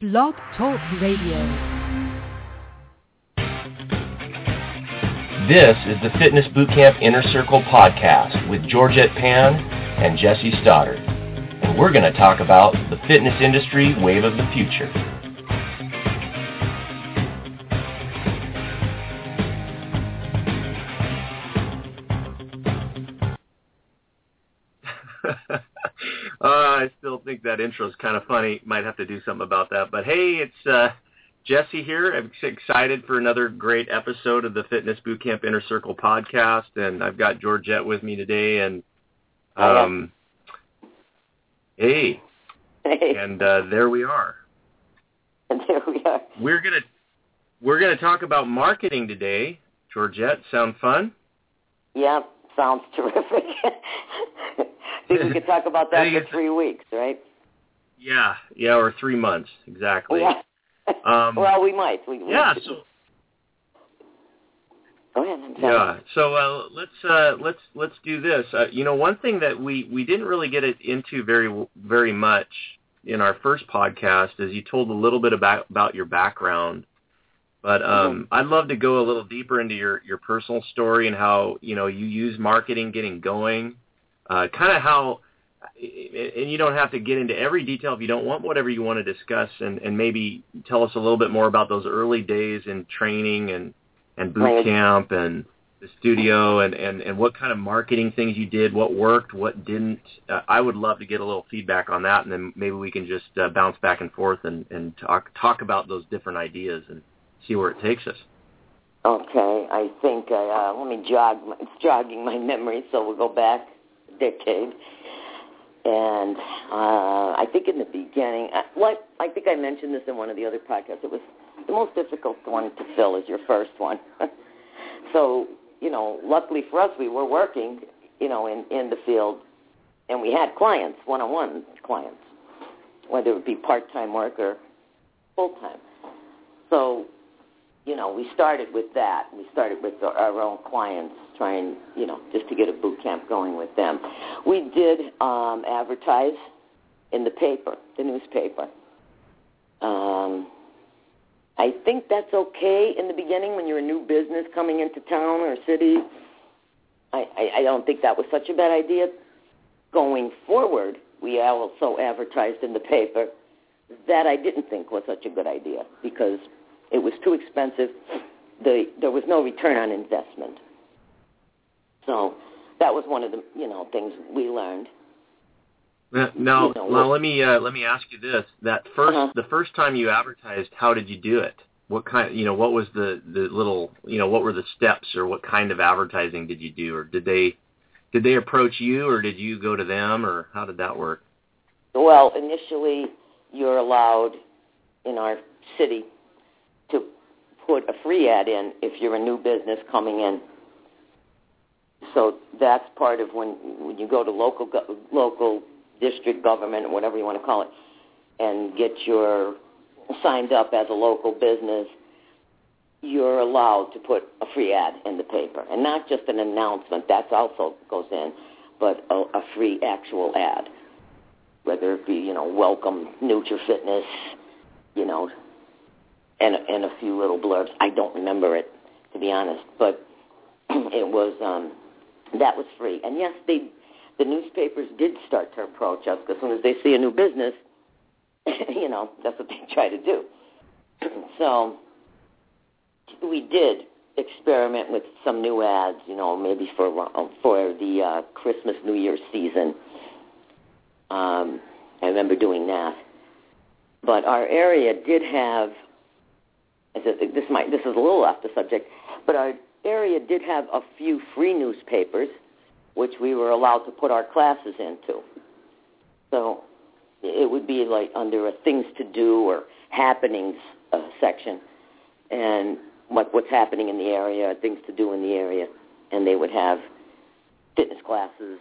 Blog Talk Radio. This is the Fitness Bootcamp Inner Circle podcast with Georgette Pann and Jesse Stoddard. And we're going to talk about the fitness industry wave of the future. Think that intro is kind of funny. Might have to do something about that. But hey, it's uh, Jesse here. I'm excited for another great episode of the Fitness Bootcamp Inner Circle podcast, and I've got Georgette with me today. And um, hey, Hey, and uh, there we are. there we are. We're gonna we're gonna talk about marketing today. Georgette, sound fun? Yeah, sounds terrific. Think we could talk about that for three weeks, right? Yeah, yeah, or three months exactly. Yeah. Um, well, we might. We, we- Yeah, so Go ahead. Yeah. So uh, let's uh, let's let's do this. Uh, you know, one thing that we we didn't really get it into very very much in our first podcast is you told a little bit about about your background, but um, I'd love to go a little deeper into your your personal story and how you know you use marketing getting going, uh, kind of how. And you don't have to get into every detail if you don't want. Whatever you want to discuss, and, and maybe tell us a little bit more about those early days in training and and boot camp and the studio and, and, and what kind of marketing things you did, what worked, what didn't. Uh, I would love to get a little feedback on that, and then maybe we can just uh, bounce back and forth and, and talk talk about those different ideas and see where it takes us. Okay, I think uh, let me jog. It's jogging my memory, so we'll go back a decade. And uh, I think in the beginning, uh, what I think I mentioned this in one of the other podcasts. It was the most difficult one to fill is your first one. so you know, luckily for us, we were working, you know, in in the field, and we had clients, one-on-one clients, whether it be part-time work or full-time. So you know, we started with that. We started with our- own clients, trying, you know, just to get a boot camp going with them. We did um, advertise in the paper, the newspaper. Um, I think that's okay in the beginning when you're a new business coming into town or city. I, I, I don't think that was such a bad idea. Going forward, we also advertised in the paper. That I didn't think was such a good idea because it was too expensive. The, there was no return on investment. So that was one of the you know things we learned. Now, now, You know, now let me uh, let me ask you this: that 1st Uh-huh. the first time you advertised, how did you do it? What kind, you know, what was the the little, you know, what were the steps, or what kind of advertising did you do, or did they did they approach you, or did you go to them, or how did that work? Well, initially you're allowed in our city to put a free ad in if you're a new business coming in. So that's part of when when you go to local local district government or whatever you want to call it, and get your signed up as a local business. You're allowed to put a free ad in the paper, and not just an announcement. That also goes in, but a, a free actual ad whether it be you know welcome NutriFitness, you know, and and a few little blurbs. I don't remember it to be honest, but it was um, that was free. And yes, they the newspapers did start to approach us as soon as they see a new business, you know that's what they try to do. so we did experiment with some new ads, you know, maybe for for the uh, Christmas New Year season. Um, I remember doing that. But our area did have, this might this is a little off the subject, but our area did have a few free newspapers, which we were allowed to put our classes into. So it would be like under a things to do or happenings uh, section, and what what's happening in the area, things to do in the area, and they would have fitness classes,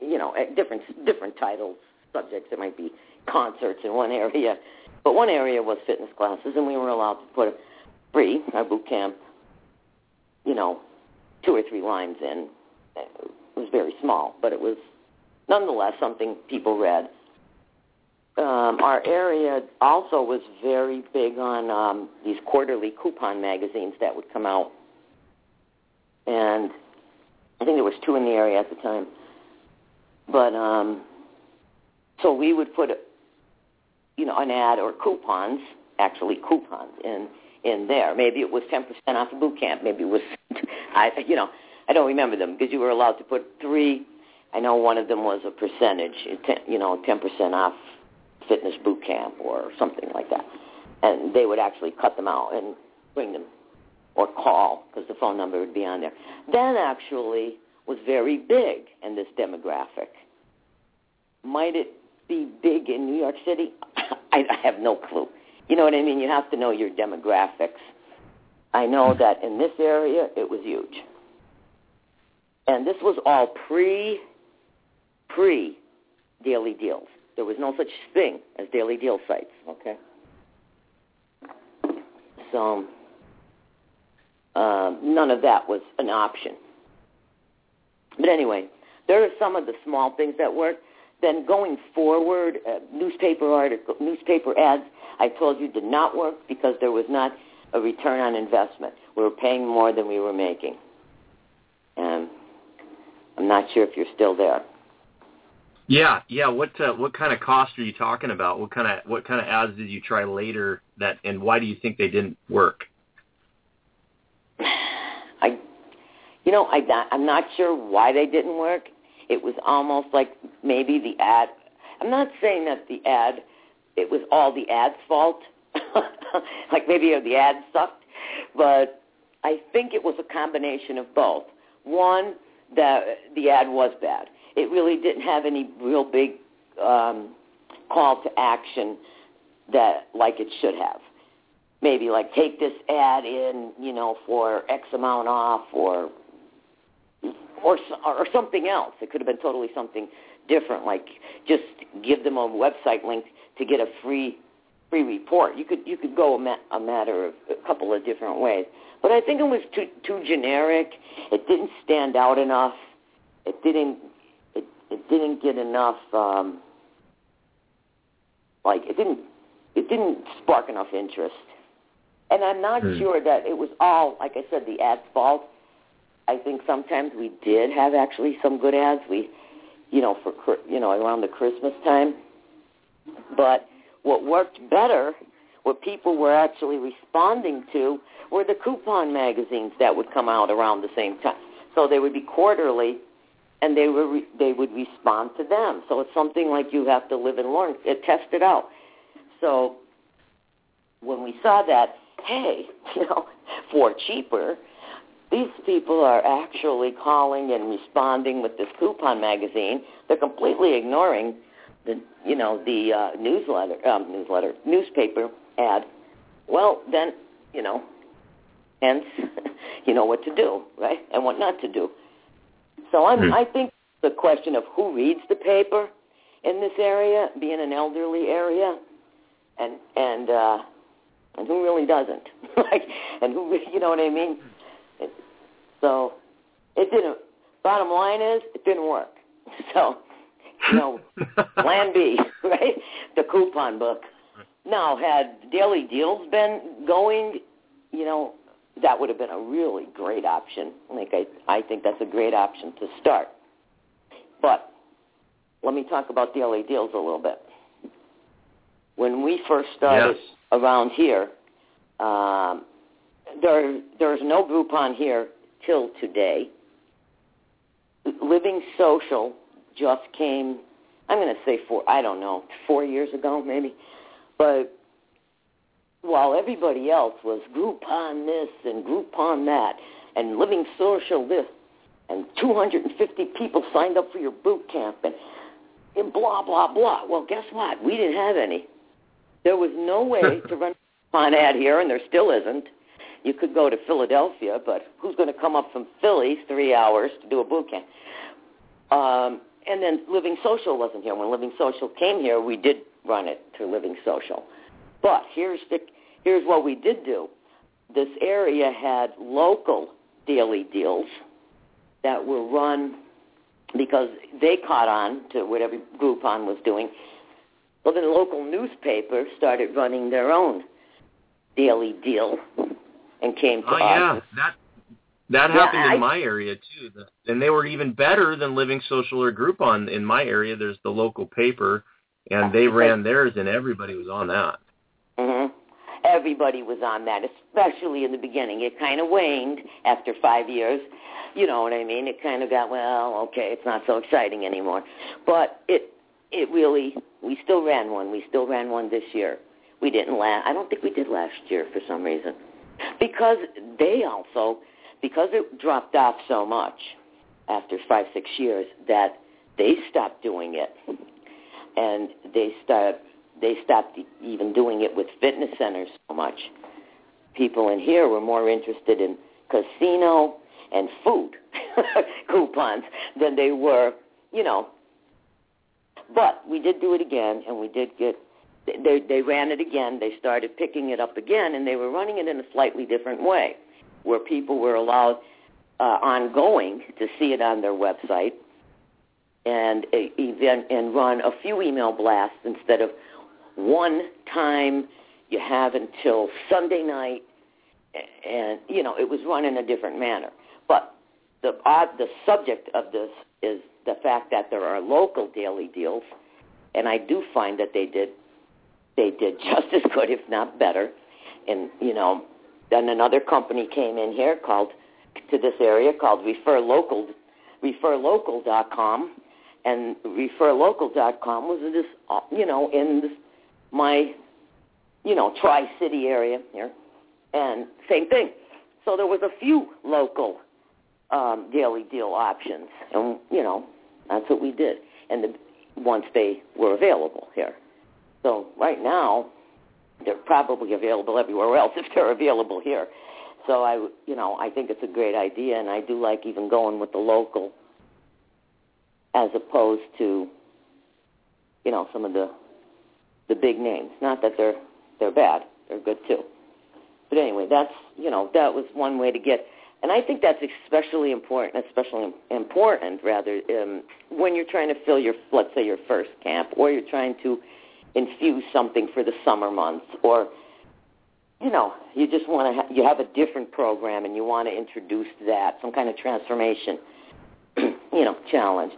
you know, different different titles, subjects. It might be concerts in one area, but one area was fitness classes, and we were allowed to put free our boot camp, you know, two or three lines in. It was very small, but it was nonetheless something people read. um, our area also was very big on um, these quarterly coupon magazines that would come out, and I think there was two in the area at the time. But um, so we would put, you know, an ad or coupons, actually coupons in in there. Maybe it was ten percent off a boot camp. Maybe it was, I you know, I don't remember them because you were allowed to put three. I know one of them was a percentage, you know, ten percent off fitness boot camp or something like that, and they would actually cut them out and bring them or call because the phone number would be on there. That actually was very big in this demographic. Might it be big in New York City? I have no clue. You know what I mean? You have to know your demographics. I know that in this area it was huge. And this was all pre pre daily deals. There was no such thing as daily deal sites, okay? So um, none of that was an option. But anyway, there are some of the small things that work. Then going forward, uh, newspaper article, newspaper ads, I told you did not work because there was not a return on investment. We were paying more than we were making. And I'm not sure if you're still there. Yeah, yeah. What uh, what kind of cost are you talking about? What kind of what kind of ads did you try later that, and why do you think they didn't work? I, you know, I I'm not sure why they didn't work. It was almost like maybe the ad. I'm not saying that the ad, it was all the ad's fault. like maybe the ad sucked, but I think it was a combination of both. One, that the ad was bad. It really didn't have any real big um, call to action that like it should have maybe like take this ad in, you know, for X amount off or or or something else. It could have been totally something different, like just give them a website link to get a free free report. You could you could go a, ma- a matter of a couple of different ways, but I think it was too too generic. It didn't stand out enough. It didn't it it didn't get enough. um like it didn't it didn't spark enough interest and I'm not hmm. sure that it was all, like I said, the ad's fault. I think sometimes we did have actually some good ads. We, you know, for you know around the Christmas time. But what worked better, what people were actually responding to, were the coupon magazines that would come out around the same time. So they would be quarterly, and they were re- they would respond to them. So it's something like you have to live and learn, it, test it out. So when we saw that, hey, you know, for cheaper, these people are actually calling and responding with this coupon magazine. They're completely ignoring the, you know, the uh, newsletter, um, newsletter, newspaper ad. Well, then, you know, hence, you know what to do, right, and what not to do. So I'm, hmm. I think the question of who reads the paper in this area, being an elderly area, and and uh, and who really doesn't? like, and who, you know what I mean? So it didn't. Bottom line is, it didn't work. So, you know, Plan B, right? The coupon book. Now, had daily deals been going, you know, that would have been a really great option. Like I, I think that's a great option to start. But let me talk about daily deals a little bit. When we first started, yes around here. Um, there, there's no Groupon here till today. Living Social just came. I'm going to say four. I don't know, four years ago maybe. But while everybody else was Groupon this and Groupon that, and Living Social this, and 250 people signed up for your boot camp, and, and blah blah blah. Well, guess what? We didn't have any. There was no way to run an ad here, and there still isn't. You could go to Philadelphia, but who's going to come up from Philly three hours to do a boot camp? Um, and then Living Social wasn't here. When Living Social came here, we did run it through Living Social. But here's the here's what we did do. This area had local daily deals that were run because they caught on to what every Groupon was doing Well, then the local newspaper started running their own daily deal and came to oh, us. yeah, that that Yeah, happened I- in my area too. The- And they were even better than Living Social or Groupon in my area. There's the local paper, and they ran theirs, and everybody was on that. hmm Everybody was on that, especially in the beginning. It kind of waned after five years. You know what I mean? It kind of got well, okay, it's not so exciting anymore. But it it really we still ran one. We still ran one this year. We didn't last. I don't think we did last year for some reason because they also because it dropped off so much after five six years that they stopped doing it and they start they stopped even doing it with fitness centers so much. People in here were more interested in casino and food coupons than they were, you know. But we did do it again, and we did get. They they ran it again. They started picking it up again, and they were running it in a slightly different way, where people were allowed uh, ongoing to see it on their website and uh, event and run a few email blasts instead of one time you have until Sunday night, and you know it was run in a different manner. But the odd, the subject of this is the fact that there are local daily deals, and I do find that they did they did just as good, if not better. And you know, then another company came in here called to this area called Refer Local, ReferLocal.com, and ReferLocal.com was in this, you know, in this, my, you know, Tri-City area here, and same thing. So there was a few local um, daily deal options, and you know, that's what we did. And the, once they were available here, so right now they're probably available everywhere else if they're available here. So I, you know, I think it's a great idea, and I do like even going with the local as opposed to, you know, some of the the big names. Not that they're they're bad; they're good too. But anyway, that's you know that was one way to get, and I think that's especially important, especially important rather um, when you're trying to fill your let's say your first camp, or you're trying to infuse something for the summer months, or you know you just want to ha- you have a different program and you want to introduce that some kind of transformation, you know, challenge.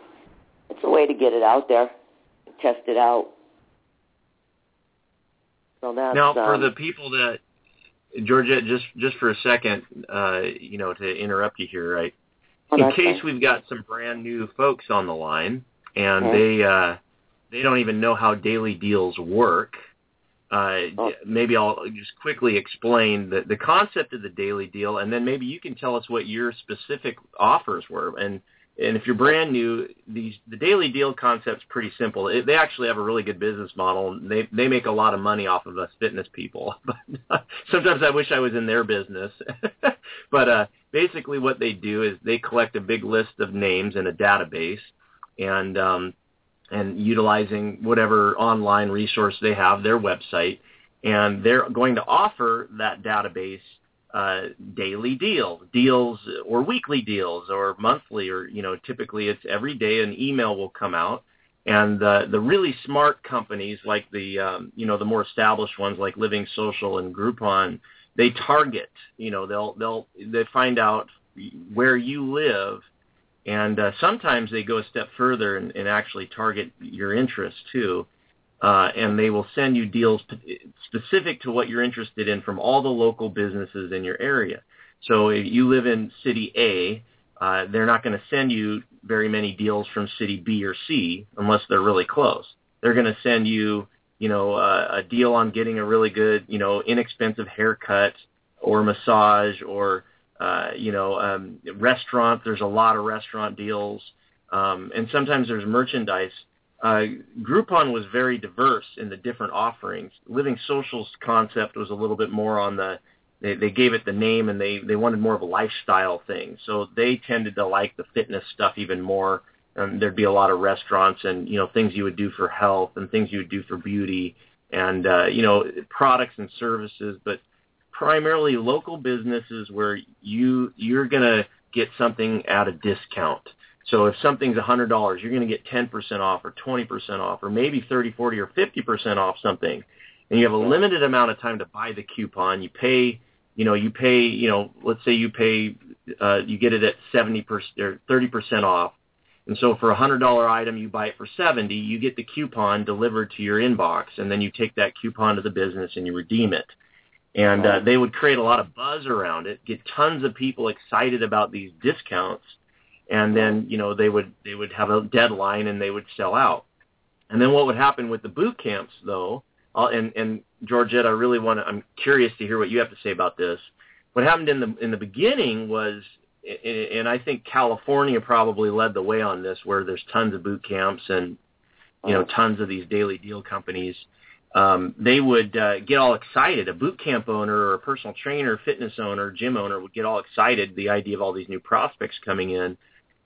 It's a way to get it out there, test it out. So that's Now, for um, the people that Georgia, just just for a second, uh, you know, to interrupt you here, right? oh, in case fine. we've got some brand new folks on the line and Mhm. they uh, they don't even know how daily deals work. Uh, Oh. Maybe I'll just quickly explain the, the concept of the daily deal, and then maybe you can tell us what your specific offers were. And and if you're brand new, these the daily deal concept's pretty simple. It, they actually have a really good business model. And they they make a lot of money off of us fitness people. But sometimes I wish I was in their business. but uh, basically, what they do is they collect a big list of names in a database, and um, and utilizing whatever online resource they have, their website, and they're going to offer that database uh, daily deals, deals or weekly deals or monthly or, you know, typically it's every day an email will come out. And the, the really smart companies like the, um, you know, the more established ones like Living Social and Groupon, they target, you know, they'll, they'll, they find out where you live and uh, sometimes they go a step further and, and actually target your interests too. Uh, and they will send you deals specific to what you're interested in from all the local businesses in your area. So if you live in city A, uh, they're not going to send you very many deals from city B or C unless they're really close. They're going to send you, you know, uh, a deal on getting a really good, you know, inexpensive haircut or massage or, uh, you know, um, restaurant. There's a lot of restaurant deals. Um, and sometimes there's merchandise uh, Groupon was very diverse in the different offerings. Living Social's concept was a little bit more on the they, they gave it the name and they they wanted more of a lifestyle thing. So they tended to like the fitness stuff even more. And there'd be a lot of restaurants and you know things you would do for health and things you would do for beauty and uh, you know products and services, but primarily local businesses where you you're gonna get something at a discount. So if something's $100, you're going to get 10% off or 20% off or maybe 30, 40 or 50% off something. And you have a limited amount of time to buy the coupon. You pay, you know, you pay, you know, let's say you pay, uh, you get it at 70% or 30% off. And so for a $100 item, you buy it for 70, you get the coupon delivered to your inbox and then you take that coupon to the business and you redeem it. And uh, they would create a lot of buzz around it, get tons of people excited about these discounts and then you know they would they would have a deadline and they would sell out. And then what would happen with the boot camps though? Uh, and and Georgette, I really want to. I'm curious to hear what you have to say about this. What happened in the in the beginning was, and I think California probably led the way on this, where there's tons of boot camps and you know tons of these daily deal companies. Um, they would uh, get all excited. A boot camp owner or a personal trainer, fitness owner, gym owner would get all excited the idea of all these new prospects coming in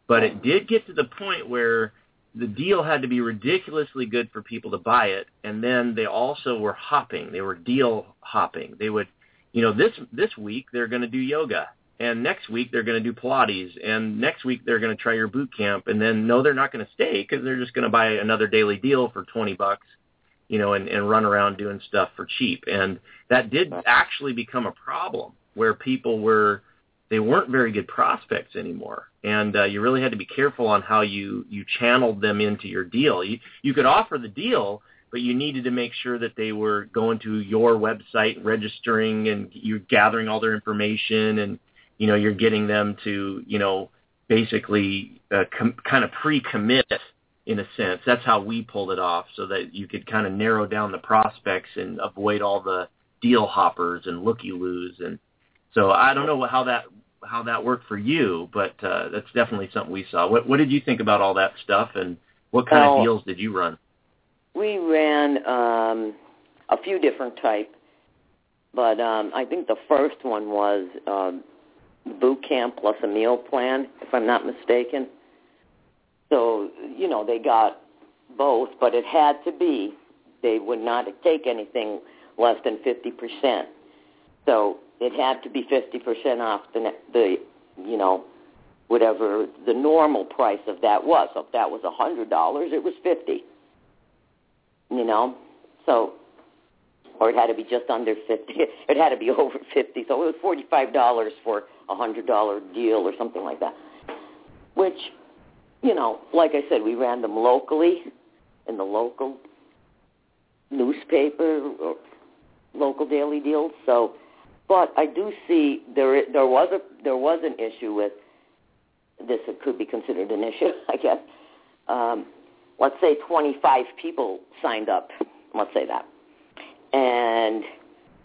but it did get to the point where the deal had to be ridiculously good for people to buy it, and then they also were hopping. They were deal hopping. They would, you know, this this week they're going to do yoga, and next week they're going to do Pilates, and next week they're going to try your boot camp, and then no, they're not going to stay because they're just going to buy another daily deal for twenty bucks, you know, and, and run around doing stuff for cheap. And that did actually become a problem where people were they weren't very good prospects anymore and uh, you really had to be careful on how you you channeled them into your deal. You you could offer the deal, but you needed to make sure that they were going to your website, registering, and you're gathering all their information, and you know you're getting them to you know basically uh, com- kind of pre-commit in a sense. That's how we pulled it off, so that you could kind of narrow down the prospects and avoid all the deal hoppers and looky loos and so I don't know how that how that worked for you, but uh, that's definitely something we saw. What, what did you think about all that stuff, and what kind well, of deals did you run? We ran um, a few different type, but um, I think the first one was um, boot camp plus a meal plan, if I'm not mistaken. So you know they got both, but it had to be they would not take anything less than fifty percent. So it had to be 50% off the, the you know, whatever the normal price of that was. So if that was a $100, it was 50 You know? So, or it had to be just under 50 It had to be over 50 So it was $45 for a $100 deal or something like that. Which, you know, like I said, we ran them locally in the local newspaper or local daily deals. So but I do see there there was a there was an issue with this. It could be considered an issue, I guess. Um, let's say 25 people signed up. Let's say that, and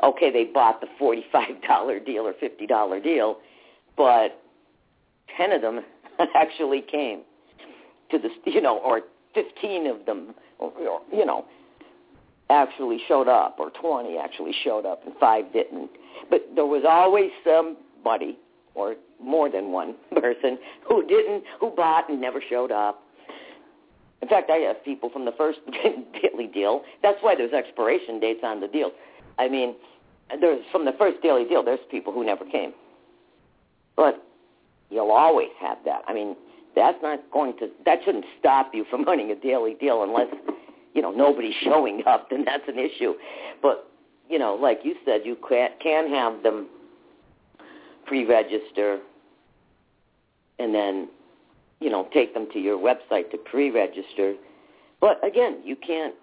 okay, they bought the $45 deal or $50 deal, but 10 of them actually came to the you know, or 15 of them, or, or you know, actually showed up, or 20 actually showed up, and five didn't. But there was always somebody, or more than one person, who didn't, who bought and never showed up. In fact, I have people from the first daily deal. That's why there's expiration dates on the deal. I mean, there's from the first daily deal. There's people who never came, but you'll always have that. I mean, that's not going to. That shouldn't stop you from running a daily deal unless you know nobody's showing up, then that's an issue. But you know, like you said, you can have them pre-register, and then you know take them to your website to pre-register. But again, you can't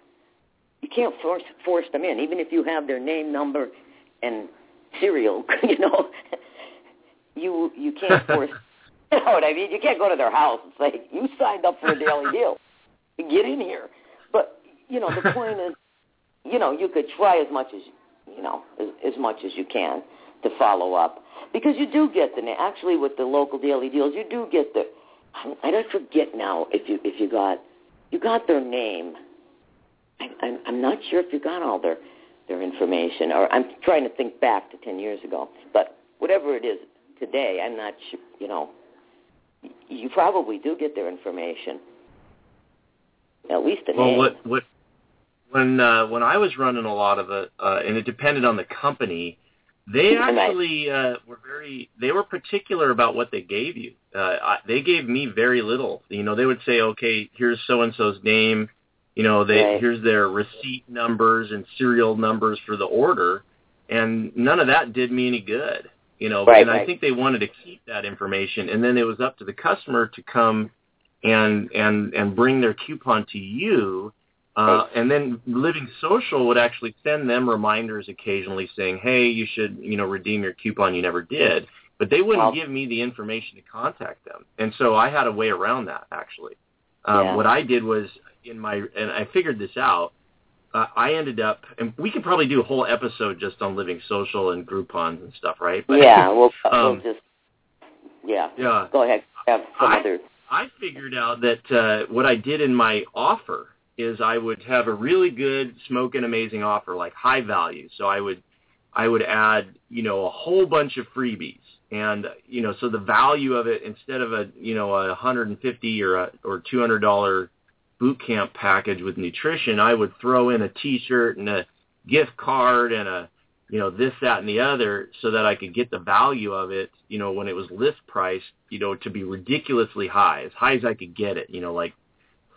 you can't force force them in, even if you have their name, number, and serial. You know, you you can't force. you know what I mean? You can't go to their house and say you signed up for a daily deal. Get in here. But you know, the point is, you know, you could try as much as, you know, as, as much as you can to follow up because you do get the actually with the local daily deals, you do get the. Um, I don't forget now if you if you got you got their name. I, I'm I'm not sure if you got all their their information, or I'm trying to think back to ten years ago. But whatever it is today, I'm not sure. You know, you probably do get their information. At least a well, name. what what when uh, when I was running a lot of it, uh, and it depended on the company, They actually uh, were very. They were particular about what they gave you. Uh, I, they gave me very little. You know, they would say, "Okay, here's so and so's name. You know, they Right. here's their receipt numbers and serial numbers for the order," and none of that did me any good. You know, Right, and I think they wanted to keep that information, and then it was up to the customer to come and and and bring their coupon to you. Uh, Right. and then Living Social would actually send them reminders occasionally saying, "Hey, you should, you know, redeem your coupon you never did." But they wouldn't give me the information to contact them, and so I had a way around that actually. Um, Yeah. What I did was in my, and I figured this out. Uh, I ended up, and we could probably do a whole episode just on Living Social and Groupons and stuff, right? But- Yeah, we'll, we'll Um, just yeah. yeah. Go ahead. Have some I- other. I figured out that uh, what I did in my offer is I would have a really good smoking amazing offer, like high value. So I would I would add you know a whole bunch of freebies, and you know so the value of it instead of a you know a hundred and fifty or a or two hundred dollar boot camp package with nutrition, I would throw in a T-shirt and a gift card and a you know this that and the other so that I could get the value of it you know when it was list price you know to be ridiculously high as high as I could get it you know like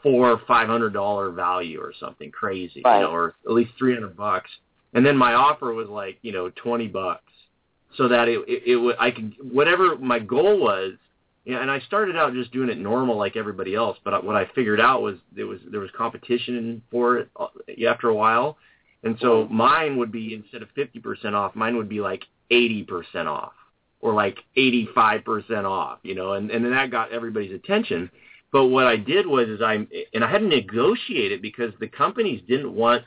four or five hundred dollar value or something crazy Right. you know or at least three hundred bucks and then my offer was like you know twenty bucks so that it it, it would I could whatever my goal was yeah, and I started out just doing it normal like everybody else, but what I figured out was there was there was competition for it uh, after a while, and so mine would be instead of fifty percent off, mine would be like eighty percent off or like eighty five percent off, you know, and and then that got everybody's attention. But what I did was is I and I had to negotiate it because the companies didn't want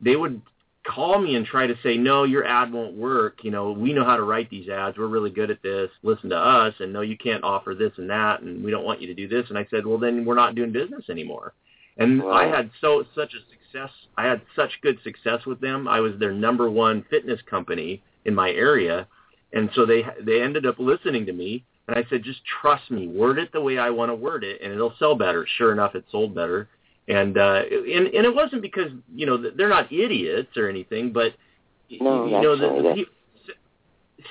they would call me and try to say, no, your ad won't work. You know, we know how to write these ads. We're really good at this. Listen to us. And no, you can't offer this and that. And we don't want you to do this. And I said, well, then we're not doing business anymore. And I had so such a success. I had such good success with them. I was their number one fitness company in my area, and so they they ended up listening to me. And I said, just trust me. Word it the way I want to word it, and it'll sell better. Sure enough, it sold better and uh and and it wasn't because you know they're not idiots or anything but No, you know the, the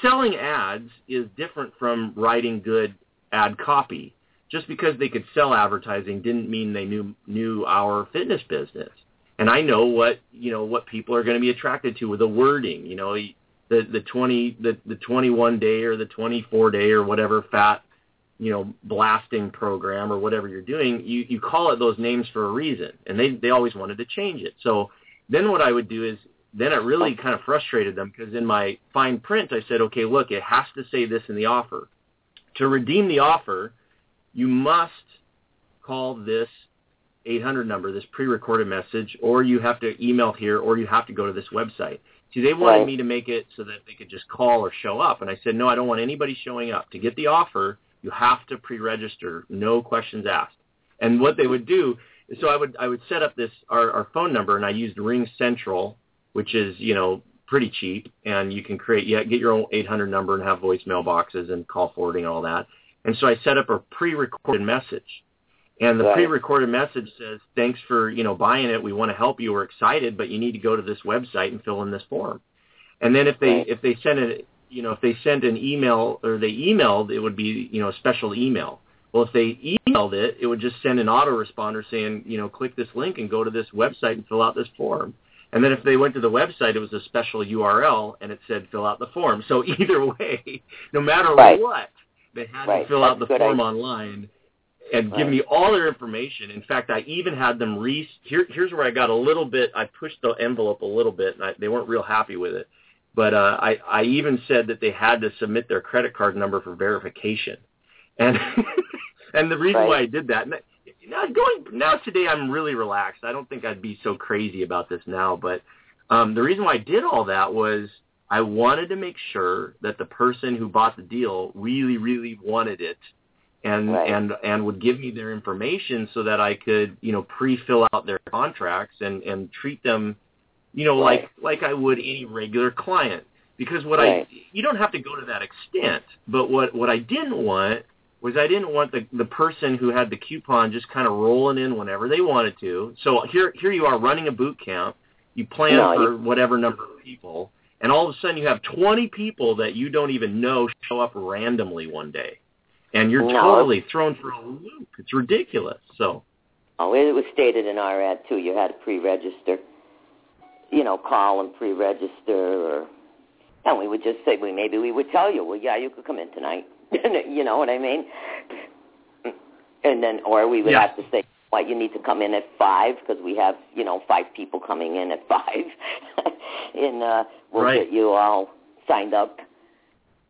selling ads is different from writing good ad copy. Just because they could sell advertising didn't mean they knew knew our fitness business. And i know what you know what people are going to be attracted to with the wording you know the the 20 the the 21 day or the 24 day or whatever fat you know blasting program or whatever you're doing you you call it those names for a reason and they they always wanted to change it. So then what i would do is then it really kind of frustrated them because in my fine print i said okay look it has to say this in the offer. To redeem the offer you must call this 800 number this pre-recorded message or you have to email here or you have to go to this website. See, they wanted me to make it so that they could just call or show up, and I said, no, I don't want anybody showing up. To get the offer, you have to pre-register, no questions asked. And what they would do, so I would I would set up this our, our phone number, and I used RingCentral, which is you know pretty cheap, and you can create yeah get your own 800 number and have voicemail boxes and call forwarding and all that. And so I set up a pre-recorded message. And the Right. pre-recorded message says, "Thanks for you know buying it. We want to help you. We're excited, but you need to go to this website and fill in this form." And then if they Right. if they send it, you know, if they sent an email or they emailed, it would be you know a special email. Well, if they emailed it, it would just send an autoresponder saying, you know, click this link and go to this website and fill out this form. And then if they went to the website, it was a special URL and it said fill out the form. So either way, no matter Right. what, they had Right. to fill That's out the form idea. online and give me all their information. In fact, I even had them re. Here, here's where I got a little bit. I pushed the envelope a little bit, and I, they weren't real happy with it. But uh, I, I even said that they had to submit their credit card number for verification, and and the reason Right. why I did that. Now going now today, I'm really relaxed. I don't think I'd be so crazy about this now, but um, the reason why I did all that was I wanted to make sure that the person who bought the deal really, really wanted it and Right. and and would give me their information so that I could you know pre-fill out their contracts and and treat them you know Right. like like I would any regular client because what Right. I you don't have to go to that extent but what what I didn't want was I didn't want the the person who had the coupon just kind of rolling in whenever they wanted to so here here you are running a boot camp you plan No, for you- whatever number of people and all of a sudden you have 20 people that you don't even know show up randomly one day, and you're No. totally thrown for a loop. It's ridiculous. So Oh, it was stated in our ad too. You had to pre-register. You know, call and pre-register, or and we would just say, well, maybe we would tell you, well, yeah, you could come in tonight. you know what I mean? And then, or we would Yeah. have to say, what you need to come in at five because we have, you know, five people coming in at five, and uh, we'll Right. get you all signed up.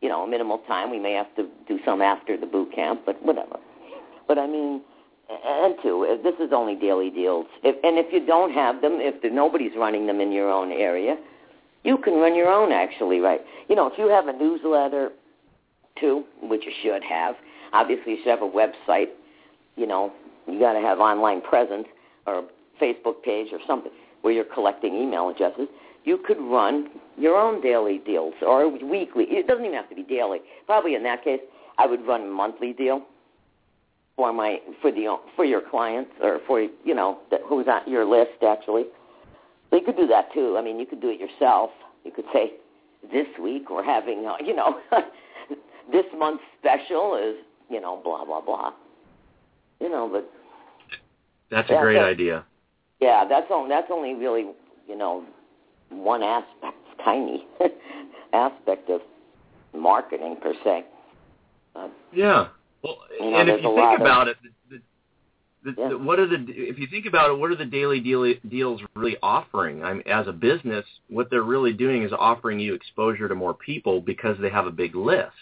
You know, minimal time. We may have to do some after the boot camp, but whatever. But I mean, and two, this is only daily deals. If, and if you don't have them, if there, nobody's running them in your own area, you can run your own. Actually, right? You know, if you have a newsletter too, which you should have. Obviously, you should have a website. You know, you got to have online presence or a Facebook page or something where you're collecting email addresses. You could run your own daily deals or weekly. It doesn't even have to be daily. Probably in that case, I would run a monthly deal for my for the for your clients or for you know who's on your list actually. So you could do that too. I mean, you could do it yourself. You could say, this week we're having, uh, you know, this month's special is, you know, blah blah blah. You know, but that's a great so- idea. yeah, that's only that's only really, you know, one aspect, tiny aspect of marketing per se. Uh, Yeah. Well, You know, and if you think of- about it, the, Yeah. the, what are the if you think about it, what are the daily deal, deals really offering? I mean, as a business, what they're really doing is offering you exposure to more people because they have a big list.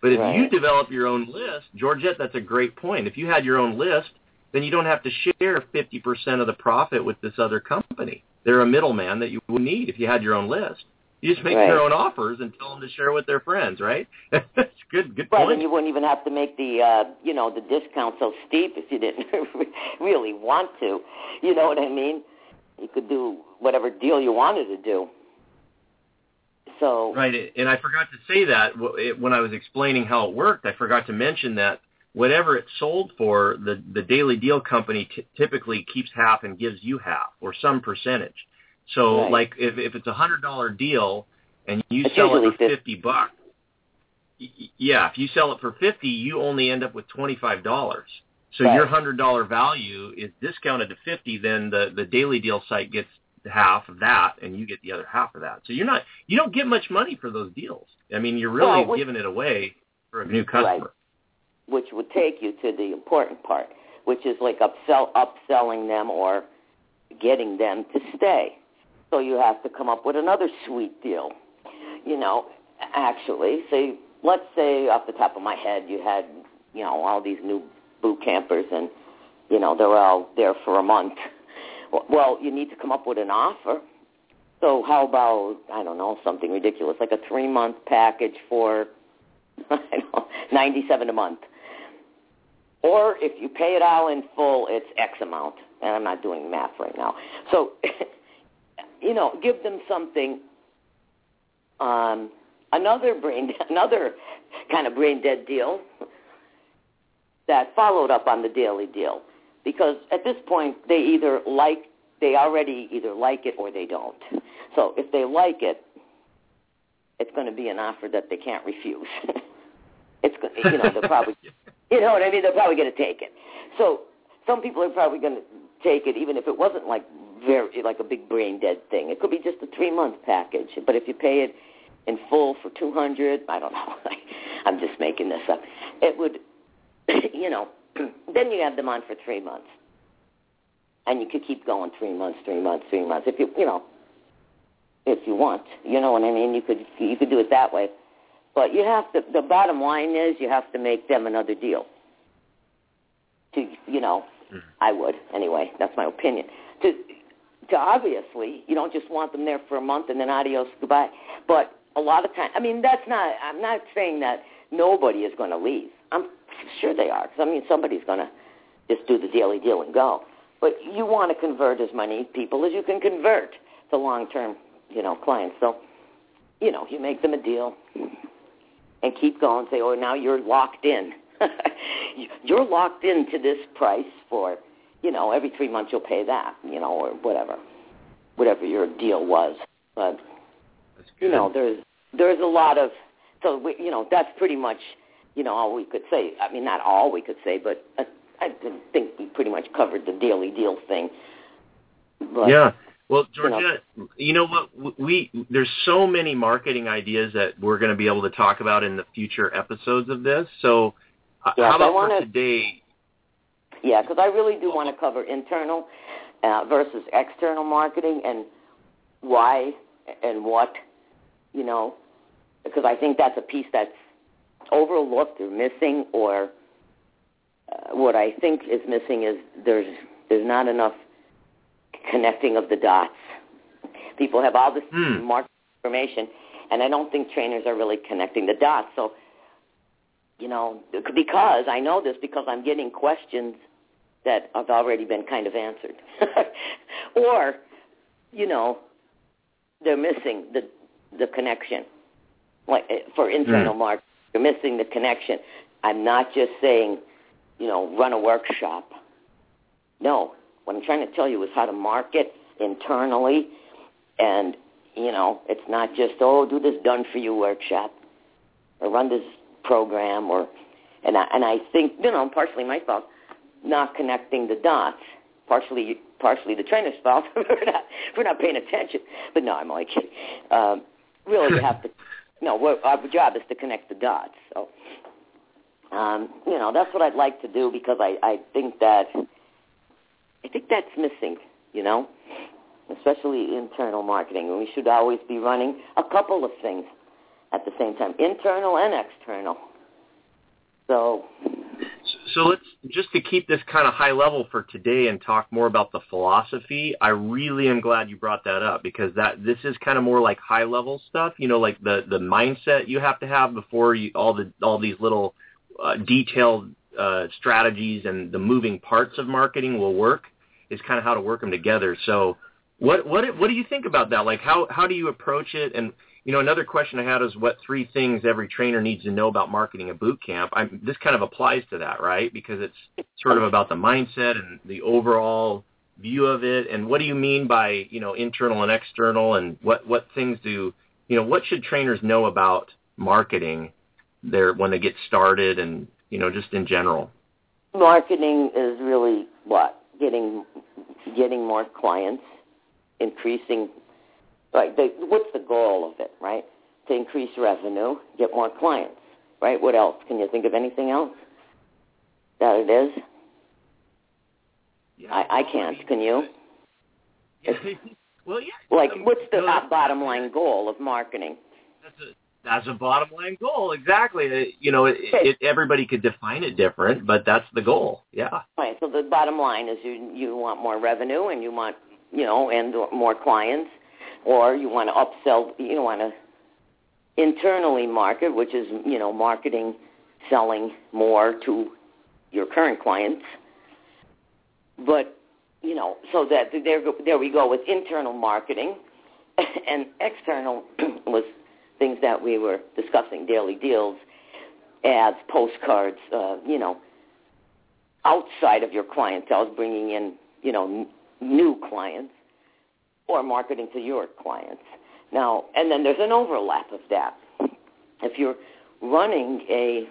But if you develop your own list, Georgette, that's a great point. If you had your own list, then you don't have to share 50% of the profit with this other company. They're a middleman that you would need if you had your own list. You just make Right. your own offers and tell them to share with their friends, right? that's good. Good Right, point. and you wouldn't even have to make the uh, you know the discount so steep if you didn't really want to. You know what I mean? You could do whatever deal you wanted to do. So Right, and I forgot to say that when I was explaining how it worked. I forgot to mention that whatever it's sold for, the the daily deal company t- typically keeps half and gives you half or some percentage. So, Right. like if if it's a hundred dollar deal and you It's sell it for fif- fifty bucks, y- y- yeah, if you sell it for fifty, you only end up with twenty five dollars. So Right. your hundred dollar value is discounted to fifty. Then the the daily deal site gets half of that, and you get the other half of that. So you're not you don't get much money for those deals. I mean, you're really Well, we- giving it away for a new customer. which would take you to the important part, which is like upsell upselling them or getting them to stay. So you have to come up with another sweet deal. You know, actually, say let's say off the top of my head you had, you know, all these new boot campers and you know, they're all there for a month. Well, you need to come up with an offer. So how about I don't know, something ridiculous like a 3-month package for I know, 97 a month. Or if you pay it all in full, it's X amount. And I'm not doing math right now. So, you know, give them something. Um, another brain, another kind of brain dead deal that followed up on the daily deal, because at this point they either like, they already either like it or they don't. So if they like it, it's going to be an offer that they can't refuse. it's you know they're probably you know what I mean. They're probably going to take it. So some people are probably going to take it, even if it wasn't like very like a big brain dead thing. It could be just a three month package. But if you pay it in full for two hundred, I don't know. I'm just making this up. It would, you know, then you have them on for three months, and you could keep going three months, three months, three months. If you, you know, if you want, you know what I mean. You could you could do it that way. But you have to. The bottom line is you have to make them another deal. To you know, mm-hmm. I would anyway. That's my opinion. To obviously you don't just want them there for a month and then adios goodbye. But a lot of time, I mean, that's not. I'm not saying that nobody is going to leave. I'm sure they are. Because I mean, somebody's going to just do the daily deal and go. But you want to convert as many people as you can convert to long-term, you know, clients. So, you know, you make them a deal and keep going. Say, oh, now you're locked in. you're locked into this price for, you know, every three months you'll pay that, you know, or whatever, whatever your deal was. But you know, there's there's a lot of so we, you know that's pretty much you know all we could say. I mean, not all we could say, but I, I think we pretty much covered the daily deal thing. But, yeah. Well, Georgette, you know, what? We there's so many marketing ideas that we're going to be able to talk about in the future episodes of this. So, yeah, how about wanna, for today? Yeah, because I really do want to cover internal uh, versus external marketing and why and what, you know, because I think that's a piece that's overlooked or missing, or uh, what I think is missing is there's there's not enough connecting of the dots. People have all this hmm. market information, and I don't think trainers are really connecting the dots. So, you know, because I know this because I'm getting questions that have already been kind of answered, or, you know, they're missing the the connection. Like eh, for internal mm. market, they're missing the connection. I'm not just saying, you know, run a workshop. No, what I'm trying to tell you is how to market internally, and you know, it's not just oh, do this done for you workshop, or run this program, or and I and I think you know, partially my fault, not connecting the dots, partially partially the trainer's fault for not for not paying attention. But no, I'm kidding. Um, really, you have to. No, our job is to connect the dots. So, um, you know, that's what I'd like to do because I I think that I think that's missing, you know, especially internal marketing. We should always be running a couple of things at the same time, internal and external. So, so let's just to keep this kind of high level for today and talk more about the philosophy. I really am glad you brought that up because that this is kind of more like high level stuff. You know, like the the mindset you have to have before you all the all these little uh, detailed uh, strategies and the moving parts of marketing will work is kind of how to work them together. So what what what do you think about that? Like how how do you approach it? And you know, another question I had is what three things every trainer needs to know about marketing a boot camp. I'm, this kind of applies to that, right? Because it's sort of about the mindset and the overall view of it. And what do you mean by you know internal and external? And what what things do you know? What should trainers know about marketing there when they get started, and you know, just in general? Marketing is really what getting getting more clients, increasing like the, what's the goal of it, right? To increase revenue, get more clients, right? What else? Can you think of anything else that it is? Yeah, I, I can't. Can you? Yeah. well, yeah. Like, what's the bottom line goal of marketing? That's a that's a bottom line goal. Exactly. Uh, you know, it, it, everybody could define it different, but that's the goal. Yeah. Right. So the bottom line is you you want more revenue and you want you know and more clients, or you want to upsell. You want to internally market, which is you know marketing, selling more to your current clients. But you know, so that there there we go with internal marketing, and external was things that we were discussing, daily deals, ads, postcards, uh, you know, outside of your clientele, bringing in, you know, n- new clients or marketing to your clients. Now, and then there's an overlap of that. If you're running a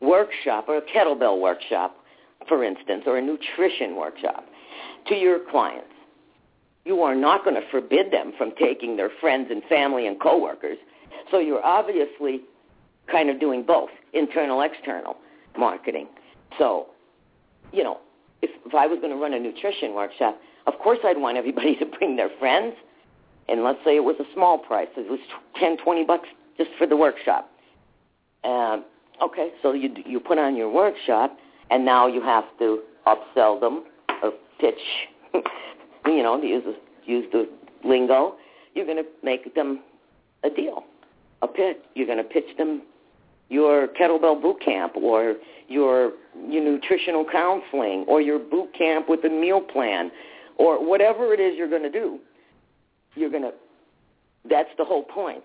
workshop or a kettlebell workshop, for instance, or a nutrition workshop to your clients, you are not going to forbid them from taking their friends and family and coworkers so you're obviously kind of doing both, internal, external marketing. So, you know, if, if I was going to run a nutrition workshop, of course I'd want everybody to bring their friends. And let's say it was a small price. It was ten, twenty bucks just for the workshop. Um, okay, so you you put on your workshop, and now you have to upsell them or pitch. you know, use the, use the lingo. You're going to make them a deal a pitch. You're going to pitch them your kettlebell boot camp or your your nutritional counseling or your boot camp with a meal plan or whatever it is you're going to do. You're going to that's the whole point.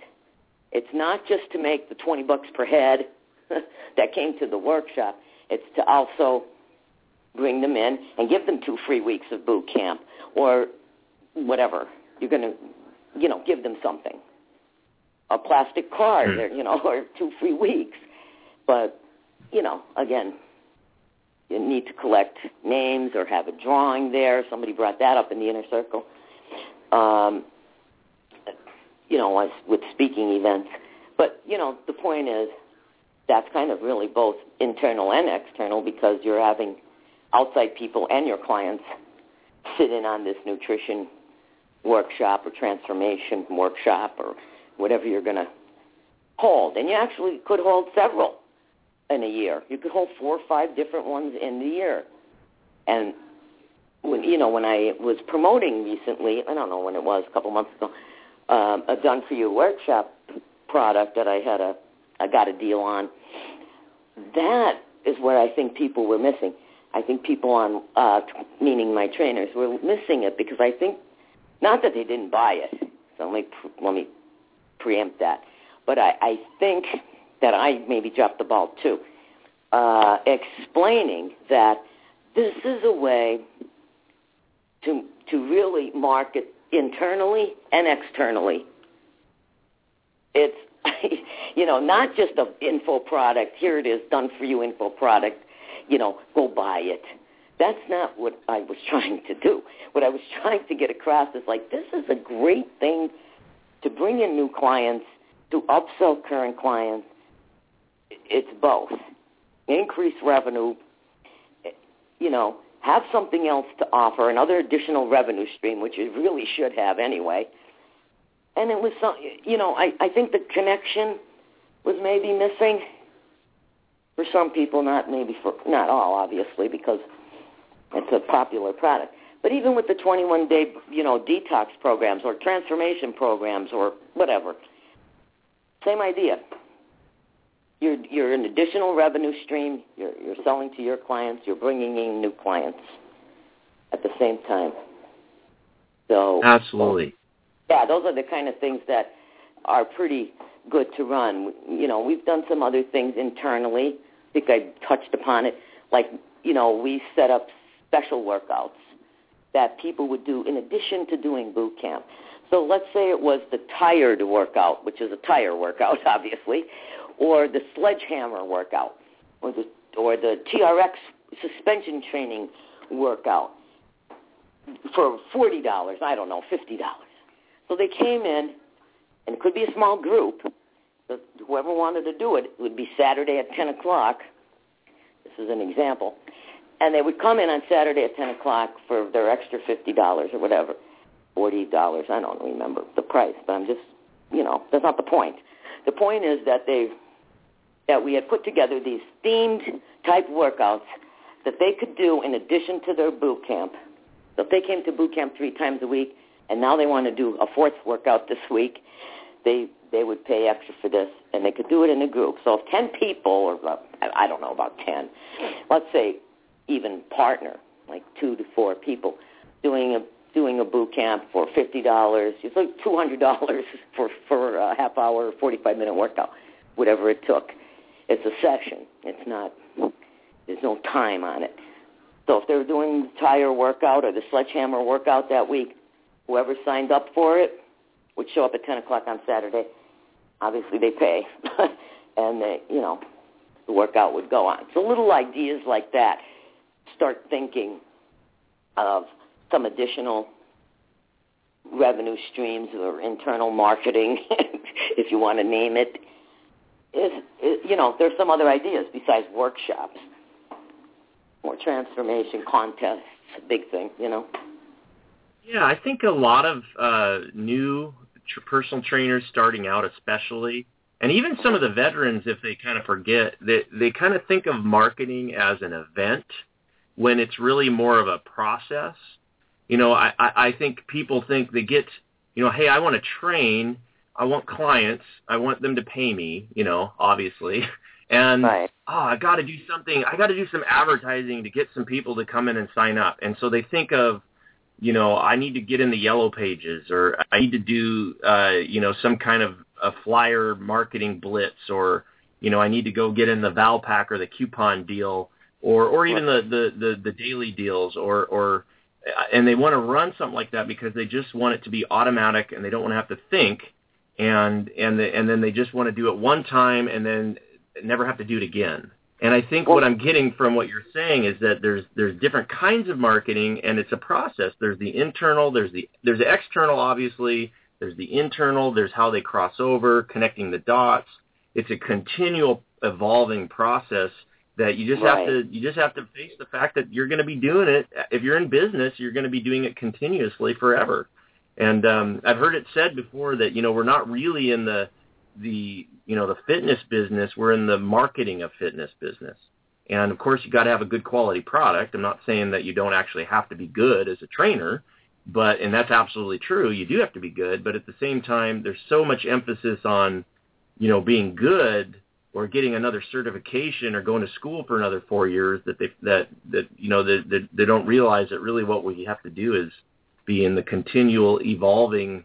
It's not just to make the 20 bucks per head that came to the workshop. It's to also bring them in and give them two free weeks of boot camp or whatever. You're going to, you know, give them something a plastic card, or, you know, or two free weeks. But you know, again, you need to collect names or have a drawing there. Somebody brought that up in the inner circle. Um, you know, with speaking events. But you know, the point is that's kind of really both internal and external because you're having outside people and your clients sit in on this nutrition workshop or transformation workshop or whatever you're going to hold. And you actually could hold several in a year. You could hold four or five different ones in the year. And when you know when I was promoting recently, I don't know when it was, a couple months ago, um, a done for you workshop product that I had a I got a deal on. That is where I think people were missing. I think people on, uh, meaning my trainers, were missing it because I think, not that they didn't buy it. So let me let me preempt that, but I, I think that I maybe dropped the ball too, uh, explaining that this is a way to to really market internally and externally. It's you know not just an info product. Here it is, done for you info product. You know, go buy it. That's not what I was trying to do. What I was trying to get across is like this is a great thing to bring in new clients, to upsell current clients. It's both. Increase revenue, you know, have something else to offer, another additional revenue stream, which you really should have anyway. And it was some, you know, I, I think the connection was maybe missing for some people, not maybe for, not all, obviously, because it's a popular product. But even with the 21 day, you know, detox programs or transformation programs or whatever, same idea. You're, you're an additional revenue stream. You're, you're selling to your clients. You're bringing in new clients at the same time. So absolutely, yeah, those are the kind of things that are pretty good to run. You know, we've done some other things internally. I think I touched upon it. Like, you know, we set up special workouts that people would do in addition to doing boot camp. So let's say it was the tired workout, which is a tire workout, obviously, or the sledgehammer workout, or the or the TRX suspension training workout for forty dollars. I don't know, fifty dollars. So they came in, and it could be a small group. But whoever wanted to do it, it would be Saturday at ten o'clock. This is an example, and they would come in on Saturday at ten o'clock for their extra fifty dollars or whatever, forty dollars. I don't remember the price, but I'm just, you know, that's not the point. The point is that they that we had put together these themed type workouts that they could do in addition to their boot camp. So if they came to boot camp three times a week, and now they want to do a fourth workout this week, they they would pay extra for this, and they could do it in a group. So if ten people, or uh, I don't know about ten, let's say even partner, like two to four people, doing a doing a boot camp for fifty dollars, it's like two hundred dollars for for a half hour, forty five minute workout, whatever it took it's a session. It's not. There's no time on it. So if they were doing the tire workout or the sledgehammer workout that week, whoever signed up for it would show up at 10 o'clock on Saturday. Obviously, they pay, and they, you know, the workout would go on. So little ideas like that. Start thinking of some additional revenue streams or internal marketing, if you want to name it, is, is you know, there's some other ideas besides workshops or transformation contests. Big thing, you know. Yeah, I think a lot of uh, new tr- personal trainers starting out, especially, and even some of the veterans, if they kind of forget, they they kind of think of marketing as an event when it's really more of a process. You know, I I think people think they get, you know, hey, I want to train, I want clients. I want them to pay me, you know, obviously. And right. oh, I got to do something. I got to do some advertising to get some people to come in and sign up. And so they think of, you know, I need to get in the yellow pages or I need to do, uh, you know, some kind of a flyer marketing blitz or, you know, I need to go get in the Valpak or the coupon deal or, or even the, the, the, the daily deals or, or, and they want to run something like that because they just want it to be automatic and they don't want to have to think and and the, and then they just want to do it one time and then never have to do it again. And I think what I'm getting from what you're saying is that there's there's different kinds of marketing and it's a process. There's the internal, there's the there's the external obviously, there's the internal, there's how they cross over, connecting the dots. It's a continual evolving process that you just Right. have to you just have to face the fact that you're going to be doing it if you're in business, you're going to be doing it continuously forever. And um I've heard it said before that you know we're not really in the the you know the fitness business we're in the marketing of fitness business. And of course you got to have a good quality product. I'm not saying that you don't actually have to be good as a trainer but and that's absolutely true you do have to be good but at the same time there's so much emphasis on you know being good or getting another certification or going to school for another 4 years that they that that you know that they, they don't realize that really what we have to do is be in the continual evolving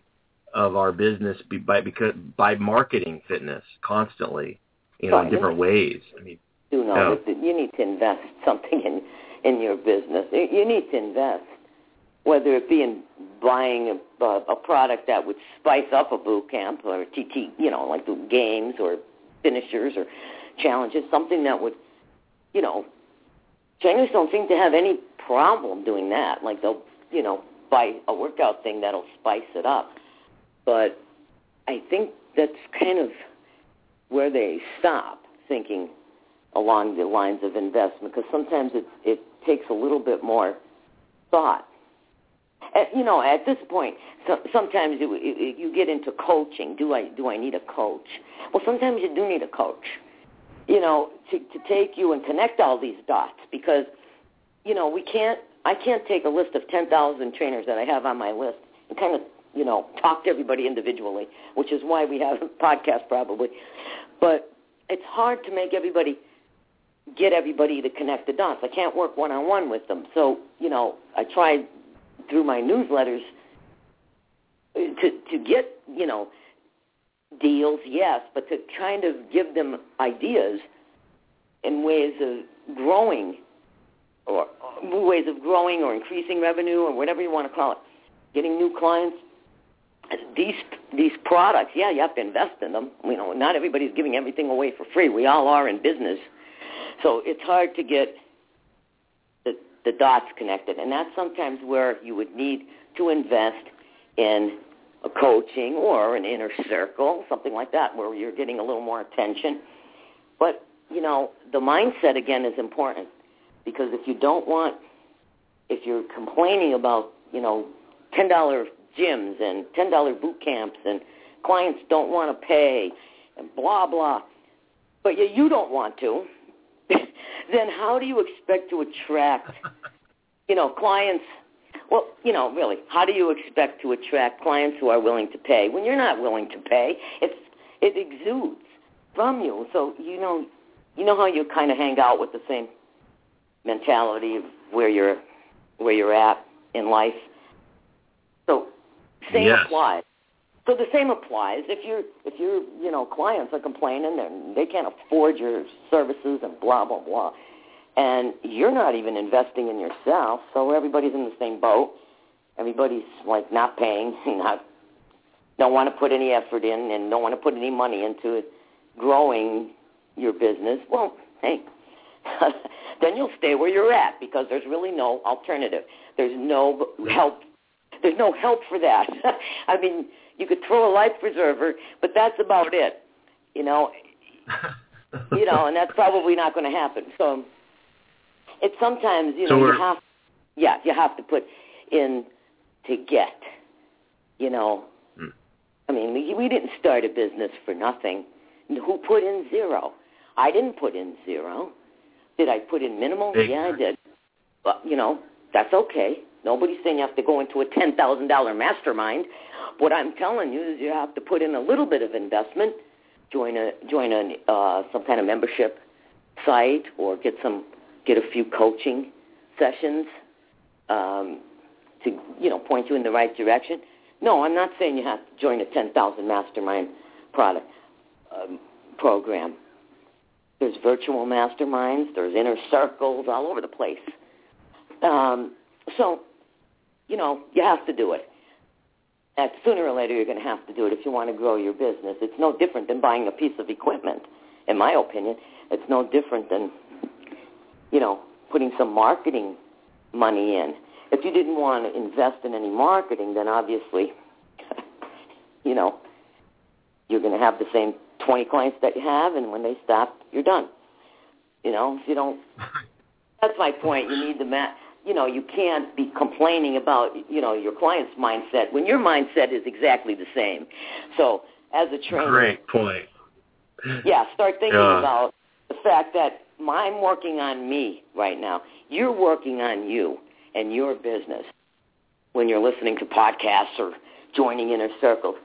of our business by because by marketing fitness constantly, you know, in different ways. I mean, You know, you need to invest something in in your business. You need to invest, whether it be in buying a, a, a product that would spice up a boot camp or TT, you know, like the games or finishers or challenges, something that would, you know, trainers don't seem to have any problem doing that. Like they'll, you know, buy a workout thing that'll spice it up. But I think that's kind of where they stop thinking along the lines of investment because sometimes it it takes a little bit more thought. At, you know, at this point, so, sometimes you you get into coaching. Do I do I need a coach? Well, sometimes you do need a coach. You know, to to take you and connect all these dots because you know we can't. I can't take a list of ten thousand trainers that I have on my list and kind of you know talk to everybody individually, which is why we have a podcast probably. But it's hard to make everybody get everybody to connect the dots. I can't work one on one with them. So, you know, I tried through my newsletters to to get, you know, deals, yes, but to kind of give them ideas and ways of growing or or ways of growing or increasing revenue or whatever you want to call it. Getting new clients. These these products, yeah, you have to invest in them. You know, not everybody's giving everything away for free. We all are in business. So it's hard to get the, the dots connected. And that's sometimes where you would need to invest in a coaching or an inner circle, something like that, where you're getting a little more attention. But, you know, the mindset, again, is important. Because if you don't want, if you're complaining about, you know, $10 gyms and $10 boot camps and clients don't want to pay and blah, blah, but you, you don't want to, then how do you expect to attract, you know, clients? Well, you know, really, how do you expect to attract clients who are willing to pay when you're not willing to pay? It's it exudes from you. So you know, you know how you kind of hang out with the same mentality of where you're where you're at in life. So same Yes. applies. So the same applies if you're if your you know clients are complaining and they can't afford your services and blah blah blah, and you're not even investing in yourself. So everybody's in the same boat. Everybody's like not paying, not don't want to put any effort in, and don't want to put any money into it, growing your business. Well, hey, then you'll stay where you're at because there's really no alternative. There's no help. There's no help for that. I mean, you could throw a life preserver, but that's about it. You know, you know, and that's probably not going to happen. So it's sometimes you So know you have, yeah, you have to put in to get. You know, Hmm. I mean, we, we didn't start a business for nothing. Who put in zero? I didn't put in zero. Did I put in minimal? Big yeah, I did. But you know, that's okay. Nobody's saying you have to go into a ten thousand dollar mastermind. What I'm telling you is you have to put in a little bit of investment. Join a join a uh, some kind of membership site or get some get a few coaching sessions um, to you know point you in the right direction. No, I'm not saying you have to join a ten thousand mastermind product um, program. There's virtual masterminds. There's inner circles all over the place. Um, so, you know, you have to do it. And sooner or later, you're going to have to do it if you want to grow your business. It's no different than buying a piece of equipment, in my opinion. It's no different than, you know, putting some marketing money in. If you didn't want to invest in any marketing, then obviously, you know, you're going to have the same 20 clients that you have, and when they stop, you're done. You know, if you don't, that's my point. You need the ma- you know, you can't be complaining about, you know, your client's mindset when your mindset is exactly the same. So, as a trainer, great point. Yeah, start thinking about the fact that I'm working on me right now. You're working on you and your business when you're listening to podcasts or joining inner circles.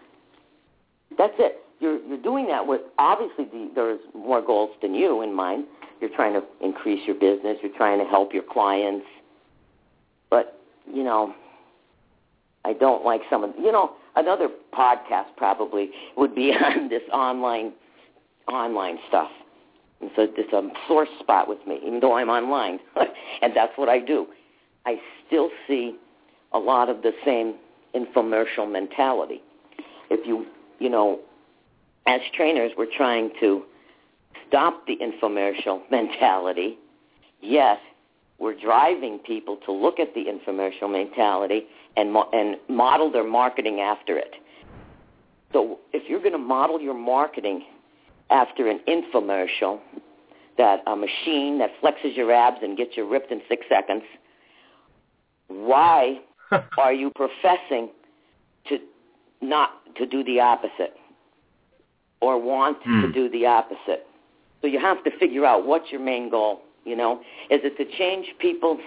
That's it. You're you're doing that with obviously the, there's more goals than you in mind. You're trying to increase your business. You're trying to help your clients. But you know, I don't like some of you know another podcast probably would be on this online online stuff. It's a, it's a sore spot with me, even though I'm online, and that's what I do. I still see a lot of the same infomercial mentality. If you, you know, as trainers, we're trying to stop the infomercial mentality, Yes, we're driving people to look at the infomercial mentality and, mo- and model their marketing after it. So if you're going to model your marketing after an infomercial, that a machine that flexes your abs and gets you ripped in six seconds, why are you professing to not to do the opposite or want Hmm. to do the opposite? So you have to figure out what's your main goal. You know, is it to change people's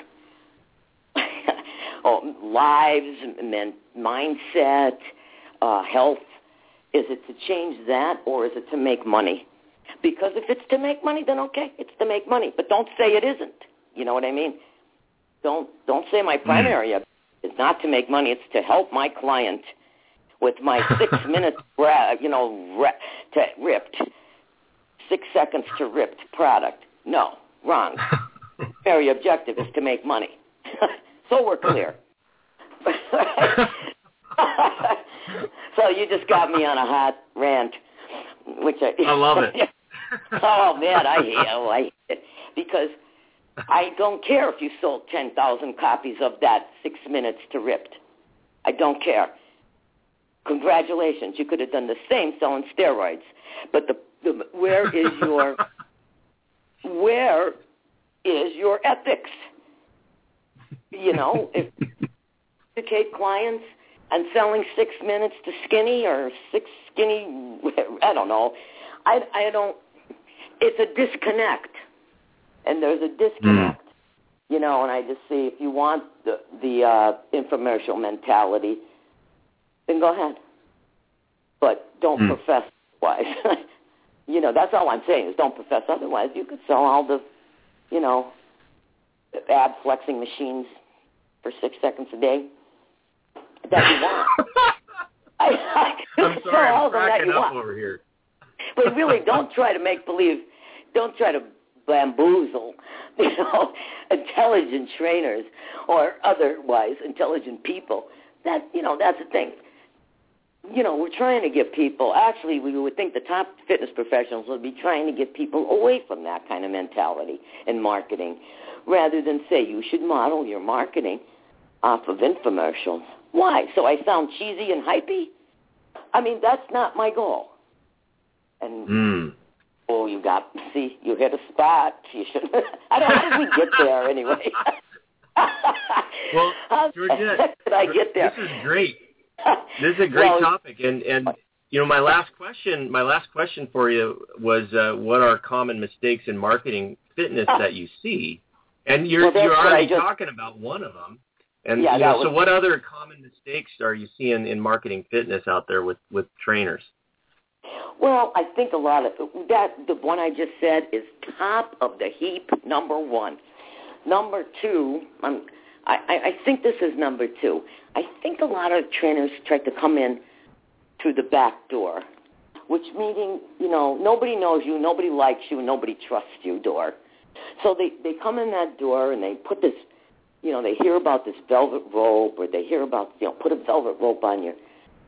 oh, lives, men, mindset, uh, health? Is it to change that, or is it to make money? Because if it's to make money, then okay, it's to make money. But don't say it isn't. You know what I mean? Don't don't say my primary objective is not to make money. It's to help my client with my six minutes, you know, to ripped six seconds to ripped product. No, wrong. Very objective is to make money. so we're clear. so you just got me on a hot rant, which I, I love it. oh man, I hate, oh, I hate it because I don't care if you sold ten thousand copies of that six minutes to ripped. I don't care. Congratulations, you could have done the same selling steroids. But the, the where is your where is your ethics? You know, if educate clients and selling six minutes to skinny or six skinny, I don't know. I I don't. It's a disconnect, and there's a disconnect. You know, and I just see if you want the the uh, infomercial mentality, then go ahead, but don't Hmm. profess otherwise. you know, that's all I'm saying is don't profess otherwise. You could sell all the, you know, ab flexing machines for six seconds a day that you want. I, I I'm sorry, I'm cracking up want. over here. But really, don't try to make believe. Don't try to bamboozle, you know, intelligent trainers or otherwise intelligent people. That you know, that's the thing. You know, we're trying to get people. Actually, we would think the top fitness professionals would be trying to get people away from that kind of mentality in marketing, rather than say you should model your marketing off of infomercials. Why? So I sound cheesy and hypey? I mean, that's not my goal. And Mm. oh, you got see, you hit a spot. You should. I don't. How did we get there anyway? Well, how Georgette, did I get there? This is great. This is a great Well, topic, and and you know my last question, my last question for you was, uh, what are common mistakes in marketing fitness that you see? And you're Well, you're already just- talking about one of them. And Yeah, you know, so what other common mistakes are you seeing in marketing fitness out there with with trainers? Well, I think a lot of that. The one I just said is top of the heap. Number one. Number two. Um, I, I, think this is number two. I think a lot of trainers try to come in through the back door, which meaning you know nobody knows you, nobody likes you, nobody trusts you door. So they they come in that door and they put this, you know, they hear about this velvet rope or they hear about you know put a velvet rope on your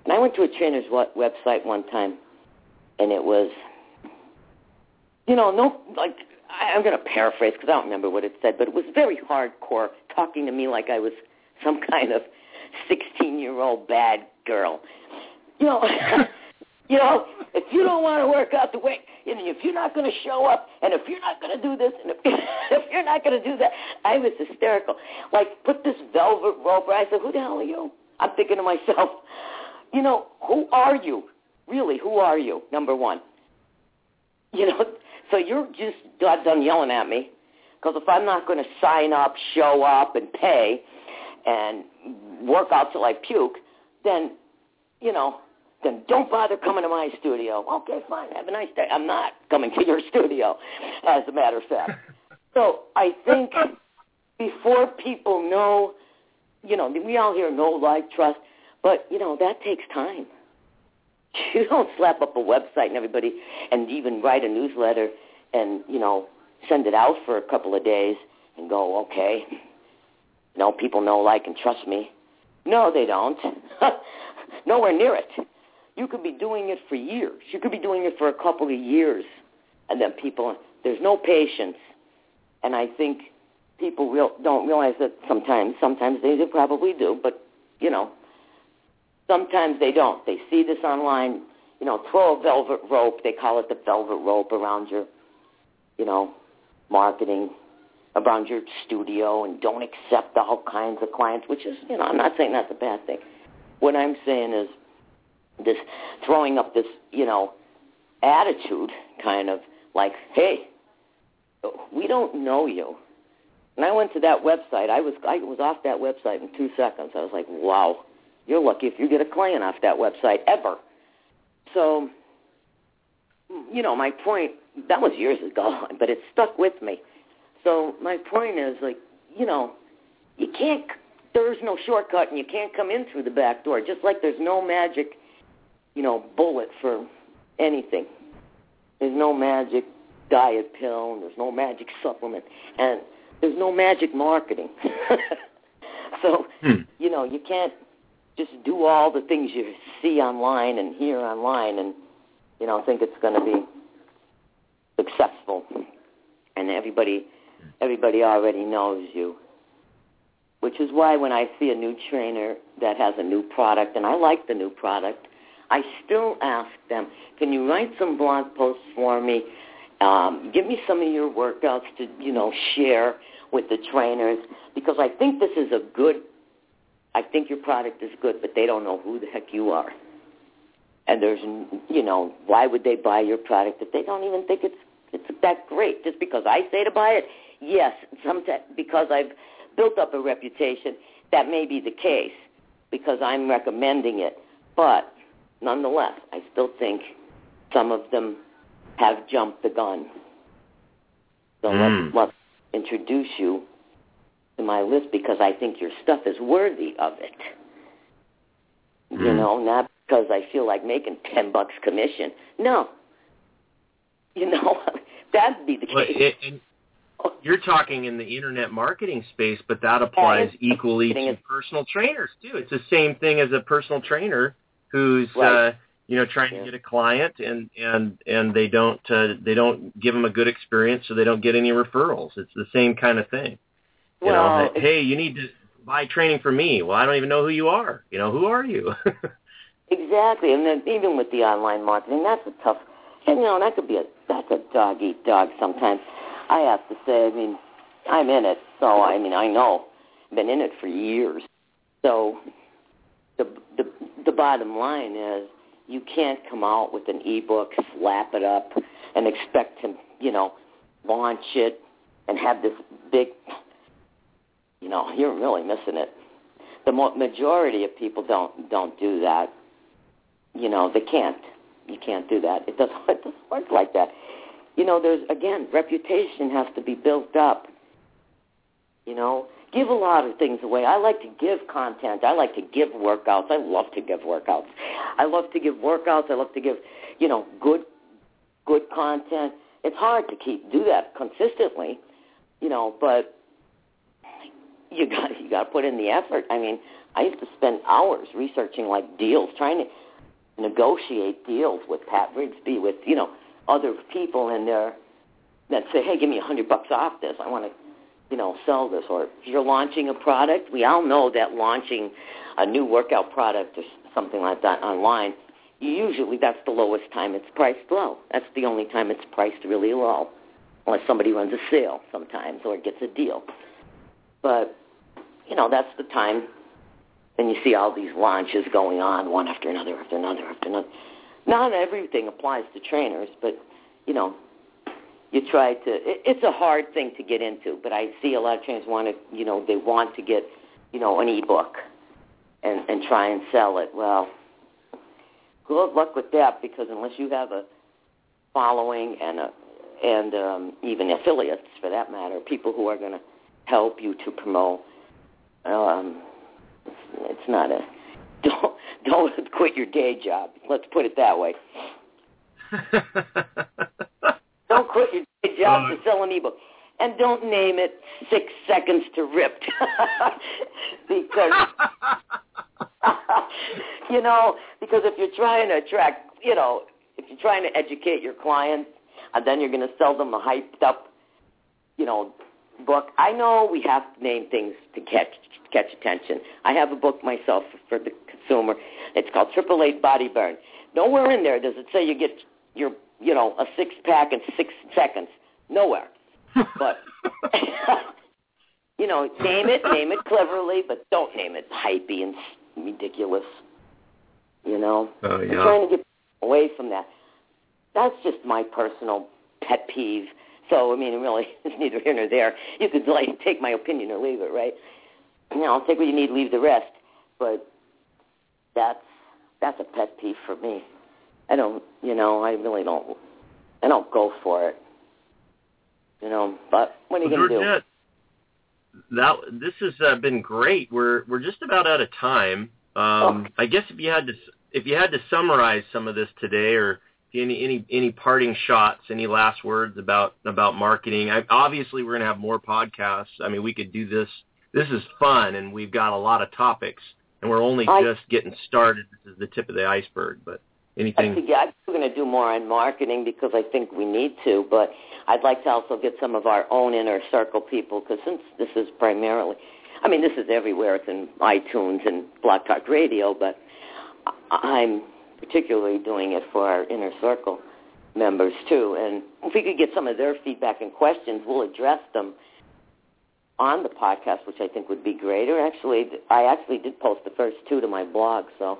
And I went to a trainer's website one time, and it was, you know, no, like I, I'm going to paraphrase because I don't remember what it said, but it was very hardcore, talking to me like I was some kind of 16-year-old bad girl. You know, you know, if you don't want to work out the way, and if you're not going to show up, and if you're not going to do this, and if, if you're not going to do that, I was hysterical. Like, put this velvet rope. I said, who the hell are you? I'm thinking to myself, you know, who are you? Really, who are you? Number one. You know, so you're just done yelling at me because if I'm not going to sign up, show up, and pay, and work out till I puke, then, you know, then don't bother coming to my studio. Okay, fine. Have a nice day. I'm not coming to your studio, as a matter of fact. so I think before people know, you know, we all hear no like trust, but you know that takes time. You don't slap up a website and everybody, and even write a newsletter, and you know send it out for a couple of days and go, okay, you people know, like, and trust me. No, they don't. Nowhere near it. You could be doing it for years. You could be doing it for a couple of years, and then people, there's no patience. And I think people real, don't realize that sometimes. Sometimes they probably do, but you know, sometimes they don't. They see this online. You know, throw a velvet rope. They call it the velvet rope around your, you know, marketing around your studio, and don't accept all kinds of clients. Which is, you know, I'm not saying that's a bad thing. What I'm saying is this throwing up this, you know, attitude kind of like, hey, we don't know you. And I went to that website. I was I was off that website in two seconds. I was like, wow, you're lucky if you get a client off that website ever. So, you know, my point that was years ago, but it stuck with me. So my point is like, you know, you can't. There's no shortcut, and you can't come in through the back door. Just like there's no magic you know, bullet for anything. There's no magic diet pill, and there's no magic supplement, and there's no magic marketing. so, hmm. you know, you can't just do all the things you see online and hear online and, you know, think it's going to be successful. And everybody, everybody already knows you. Which is why when I see a new trainer that has a new product, and I like the new product, I still ask them, can you write some blog posts for me? Um, give me some of your workouts to, you know, share with the trainers because I think this is a good, I think your product is good, but they don't know who the heck you are. And there's, you know, why would they buy your product if they don't even think it's it's that great? Just because I say to buy it, yes, sometimes because I've built up a reputation, that may be the case because I'm recommending it. But nonetheless, I still think some of them have jumped the gun. So mm. let's, let's introduce you to my list because I think your stuff is worthy of it. You know, not because I feel like making ten bucks commission. No. You know, that'd be the well, case. It, you're talking in the internet marketing space, but that applies equally to personal trainers too. It's the same thing as a personal trainer who's right. uh, you know trying yeah. to get a client and and and they don't uh, they don't give them a good experience, so they don't get any referrals. It's the same kind of thing. You well, know, hey, you need to buy training from me. Well, I don't even know who you are. You know, who are you? exactly, and then even with the online marketing, that's a tough. And you know, that could be a that's a dog eat dog sometimes. I have to say, I mean, I'm in it, so I mean, I know, been in it for years. So the the the bottom line is you can't come out with an ebook, slap it up, and expect to you know launch it and have this big you know you're really missing it. The majority of people don't don't do that. You know they can't. You can't do that. It doesn't, it doesn't work like that. You know, there's again reputation has to be built up. You know, give a lot of things away. I like to give content. I like to give workouts. I love to give workouts. I love to give workouts. I love to give, you know, good good content. It's hard to keep do that consistently, you know, but you got you got to put in the effort. I mean, I used to spend hours researching like deals, trying to negotiate deals with Pat Rigsby, with you know other people in there that say, "Hey, give me a hundred bucks off this. I want to, you know, sell this." Or if you're launching a product, we all know that launching a new workout product or something like that online, usually that's the lowest time it's priced low. That's the only time it's priced really low, unless somebody runs a sale sometimes or gets a deal. But you know, that's the time and you see all these launches going on one after another after another after another. Not everything applies to trainers, but you know, you try to. It, it's a hard thing to get into, but I see a lot of trainers want to, you know, they want to get, you know, an ebook and and try and sell it. Well, good luck with that because unless you have a following and a and um, even affiliates for that matter, people who are going to help you to promote. Um, it's not a don't don't quit your day job. Let's put it that way. don't quit your day job to sell an ebook, and don't name it Six Seconds to Ripped, because you know because if you're trying to attract, you know, if you're trying to educate your clients, and then you're going to sell them a hyped up, you know, book. I know we have to name things to catch catch attention. I have a book myself for the consumer. It's called Triple Eight Body Burn. Nowhere in there does it say you get your you know a six pack in six seconds. Nowhere. But you know, name it, name it cleverly, but don't name it hypey and ridiculous. You know, oh, yeah. I'm trying to get away from that. That's just my personal pet peeve. So I mean, it really, it's neither here nor there. You could like take my opinion or leave it, right? You know, I'll take what you need, leave the rest. But that's that's a pet peeve for me. I don't, you know, I really don't. I don't go for it. You know, but what are you well, going to do? That this has uh, been great. We're we're just about out of time. Um, oh. I guess if you had to if you had to summarize some of this today, or any any any parting shots, any last words about about marketing? I, obviously, we're going to have more podcasts. I mean, we could do this. This is fun, and we've got a lot of topics, and we're only I, just getting started. This is the tip of the iceberg. But anything? I think, yeah, I'm going to do more on marketing because I think we need to. But I'd like to also get some of our own inner circle people because since this is primarily, I mean, this is everywhere. It's in iTunes and Blog Talk Radio, but I'm particularly doing it for our inner circle members too. And if we could get some of their feedback and questions, we'll address them on the podcast, which I think would be great. Or actually, I actually did post the first two to my blog, so.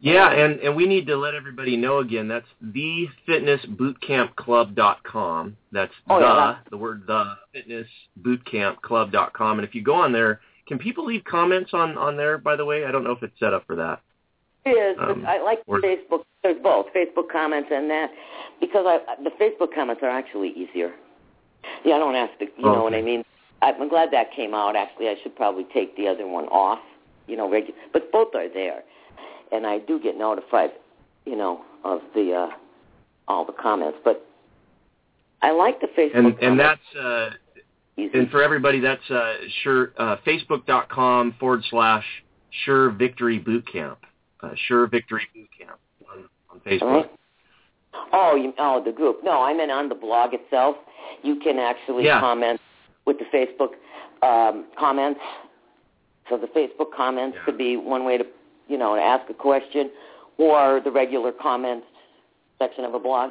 Yeah, and, and we need to let everybody know again. That's thefitnessbootcampclub.com. That's oh, the yeah, the word the fitnessbootcampclub.com. And if you go on there, can people leave comments on on there? By the way, I don't know if it's set up for that. Is, Um, I like or- Facebook. There's both Facebook comments and that because I, the Facebook comments are actually easier. Yeah, I don't have to. You know what I mean? I'm glad that came out. Actually, I should probably take the other one off. You know, regu- but both are there, and I do get notified. You know, of the uh, all the comments, but I like the Facebook. And and that's uh, easy. and for everybody, that's uh, sure uh, Facebook.com forward slash Sure Victory Boot Camp. Uh, sure Victory Boot Camp on, on Facebook. Right. Oh, you, oh, the group. No, I meant on the blog itself. You can actually Yeah. comment with the Facebook um, comments. So the Facebook comments Yeah. could be one way to, you know, to ask a question, or the regular comments section of a blog.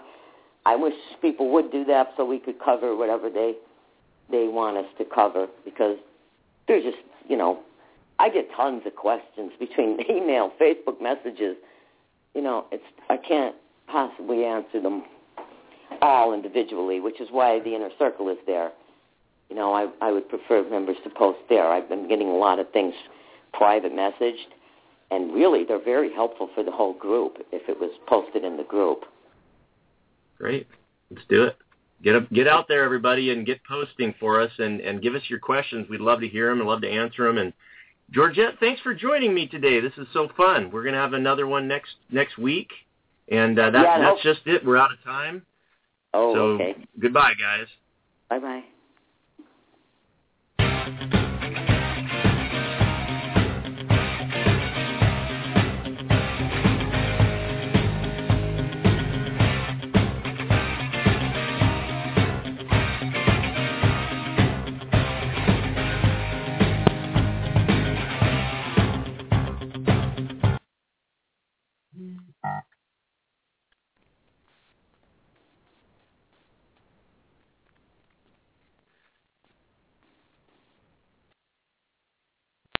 I wish people would do that so we could cover whatever they they want us to cover because there's just, you know, I get tons of questions between email, Facebook messages. You know, it's I can't possibly answer them all individually, which is why the inner circle is there. You know, I I would prefer members to post there. I've been getting a lot of things private messaged, and really they're very helpful for the whole group if it was posted in the group. Great. Let's do it. Get up, get out there, everybody, and get posting for us, and and give us your questions. We'd love to hear them and love to answer them. And Georgette, thanks for joining me today. This is so fun. We're gonna have another one next next week, and uh, that, Yeah, that's just it. We're out of time. Oh, so okay. goodbye, guys. Bye bye.